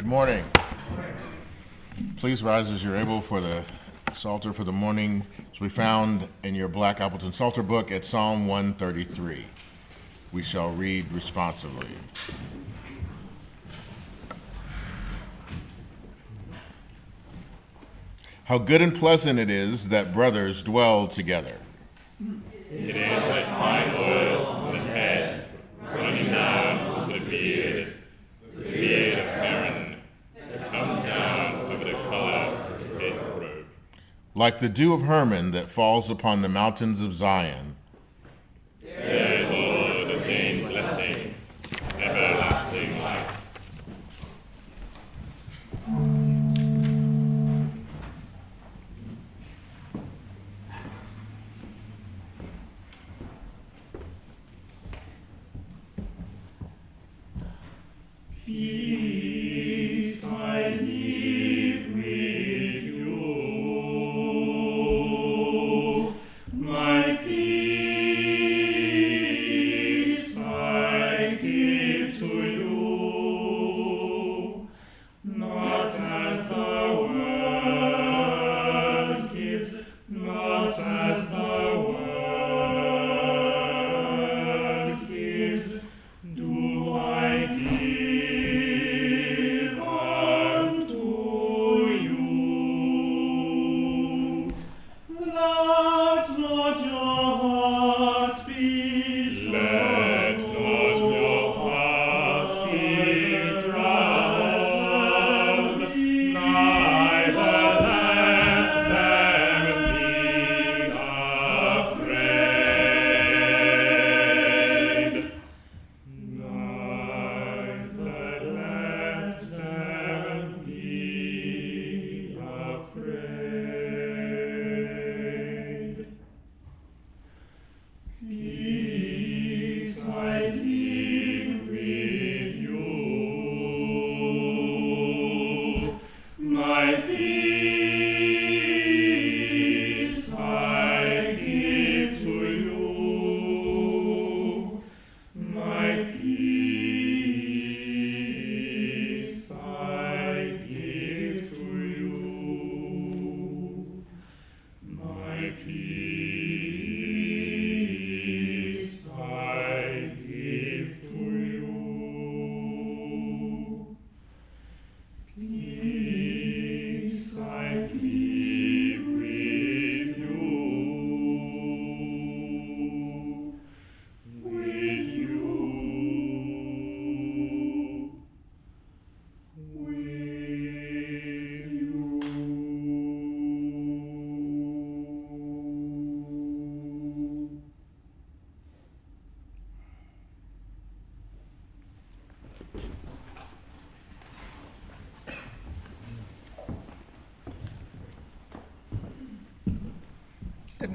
Good morning. Please rise as you're able for the Psalter for the morning, as we found in your Black Appleton Psalter book at Psalm 133. We shall read responsively. How good and pleasant it is that brothers dwell together. It is Like the dew of Hermon that falls upon the mountains of Zion.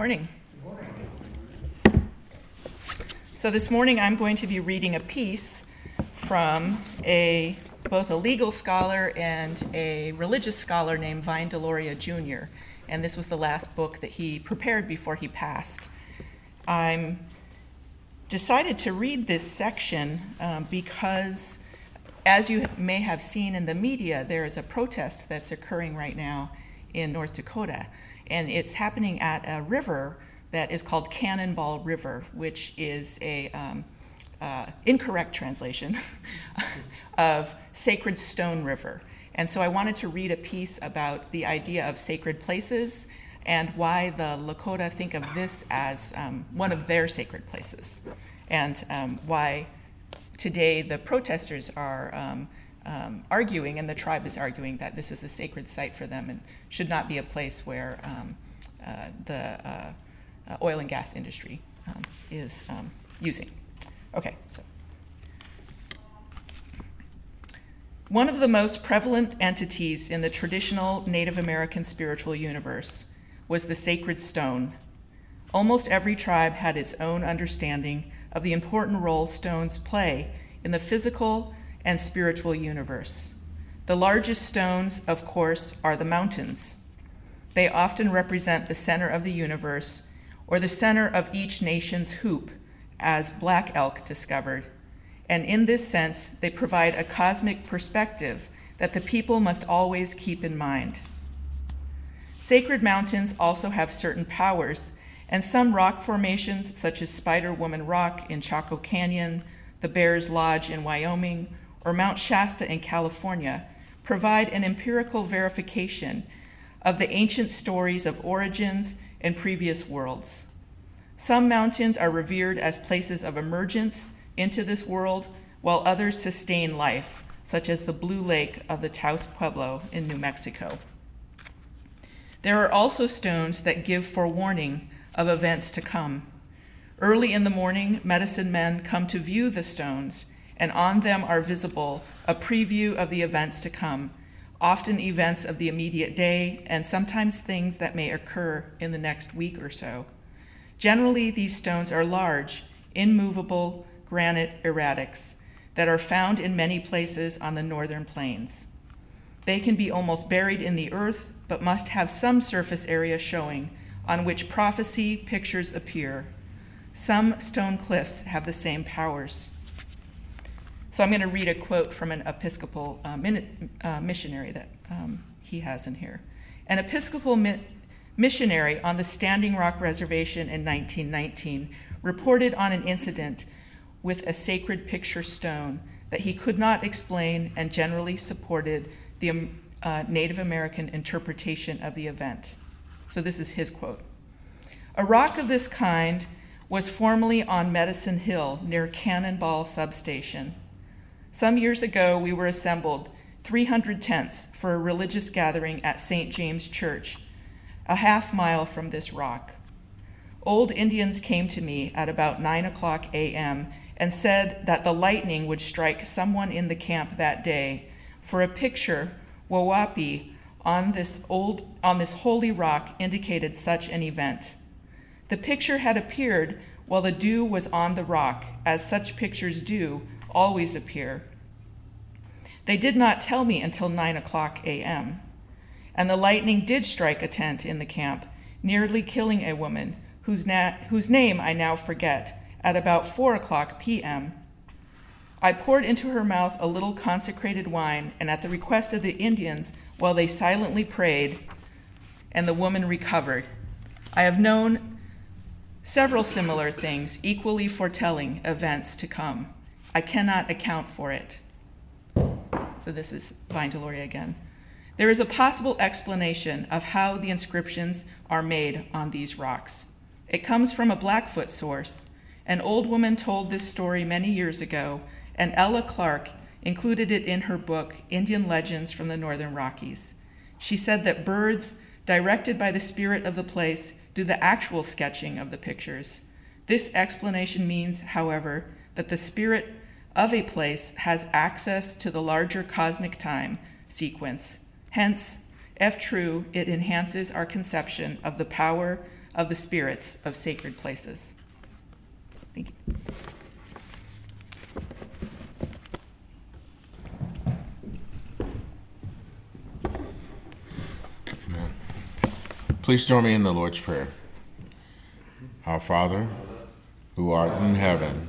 Good morning. So this morning I'm going to be reading a piece from a both a legal scholar and a religious scholar named Vine Deloria Jr. And this was the last book that he prepared before he passed. I'm decided to read this section um, because, as you may have seen in the media, there is a protest that's occurring right now in North Dakota, and it's happening at a river that is called Cannonball River, which is a um, uh, incorrect translation of Sacred Stone River. And so I wanted to read a piece about the idea of sacred places and why the Lakota think of this as um, one of their sacred places, and um, why today the protesters are um, arguing, and the tribe is arguing, that this is a sacred site for them and should not be a place where um, uh, the uh, uh, oil and gas industry um, is um, using. Okay, so. One of the most prevalent entities in the traditional Native American spiritual universe was the sacred stone. Almost every tribe had its own understanding of the important role stones play in the physical and spiritual universe. The largest stones, of course, are the mountains. They often represent the center of the universe or the center of each nation's hoop, as Black Elk discovered. And in this sense, they provide a cosmic perspective that the people must always keep in mind. Sacred mountains also have certain powers, and some rock formations, such as Spider Woman Rock in Chaco Canyon, the Bears Lodge in Wyoming, or Mount Shasta in California, provide an empirical verification of the ancient stories of origins and previous worlds. Some mountains are revered as places of emergence into this world, while others sustain life, such as the Blue Lake of the Taos Pueblo in New Mexico. There are also stones that give forewarning of events to come. Early in the morning, medicine men come to view the stones, and on them are visible a preview of the events to come, often events of the immediate day, and sometimes things that may occur in the next week or so. Generally, these stones are large, immovable granite erratics that are found in many places on the northern plains. They can be almost buried in the earth, but must have some surface area showing on which prophecy pictures appear. Some stone cliffs have the same powers. So I'm going to read a quote from an Episcopal uh, min- uh, missionary that um, he has in here. An Episcopal mi- missionary on the Standing Rock Reservation in 1919 reported on an incident with a sacred picture stone that he could not explain and generally supported the um, uh, Native American interpretation of the event. So this is his quote A rock of this kind was formerly on Medicine Hill near Cannonball Substation. Some years ago, we were assembled, 300 tents, for a religious gathering at St. James Church a half mile from this rock. Old Indians came to me at about 9 o'clock a.m. and said that the lightning would strike someone in the camp that day for a picture, Wawapi, on this, old, on this holy rock indicated such an event. The picture had appeared while the dew was on the rock, as such pictures do always appear. They did not tell me until 9 o'clock a.m and the lightning did strike a tent in the camp, nearly killing a woman whose, na- whose name I now forget, at about 4 o'clock p.m. I poured into her mouth a little consecrated wine, and at the request of the Indians, while they silently prayed, and the woman recovered. I have known several similar things, equally foretelling events to come. I cannot account for it. So this is Vine Deloria again. There is a possible explanation of how the inscriptions are made on these rocks. It comes from a Blackfoot source. An old woman told this story many years ago, and Ella Clark included it in her book, Indian Legends from the Northern Rockies. She said that birds, directed by the spirit of the place, do the actual sketching of the pictures. This explanation means, however, that the spirit of a place has access to the larger cosmic time sequence Hence, if true, it enhances our conception of the power of the spirits of sacred places. Thank you. Amen. Please join me in the Lord's Prayer. Our Father, who art in heaven,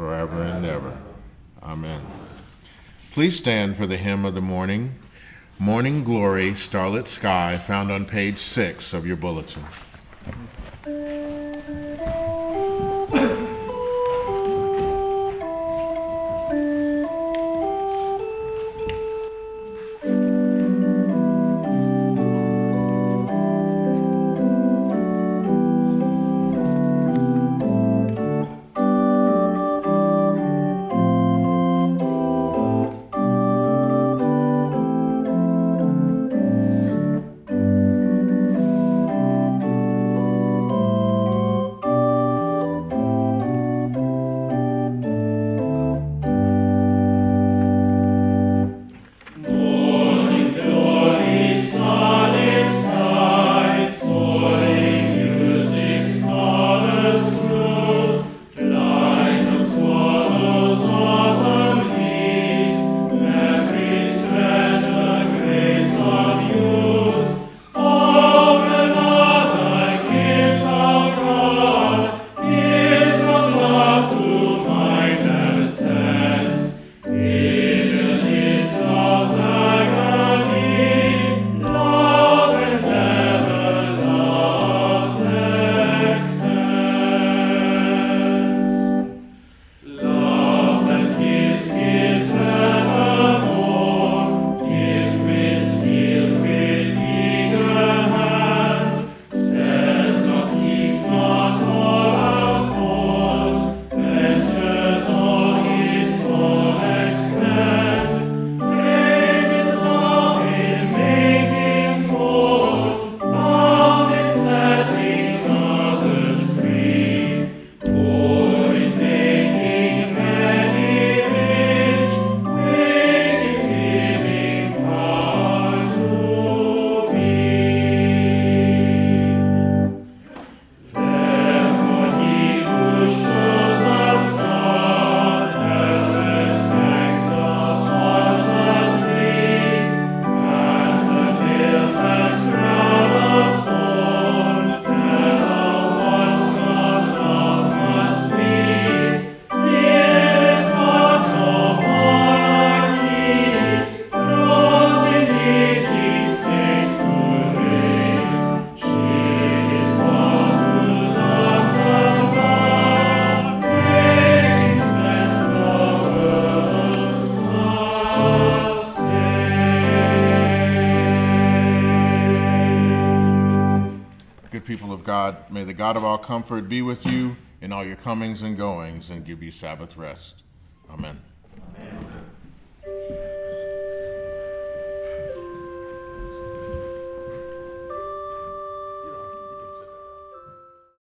forever and ever. Amen. Please stand for the hymn of the morning. Morning Glory, Starlit Sky, found on page six of your bulletin. of God, may the God of all comfort be with you in all your comings and goings and give you Sabbath rest. Amen. Amen.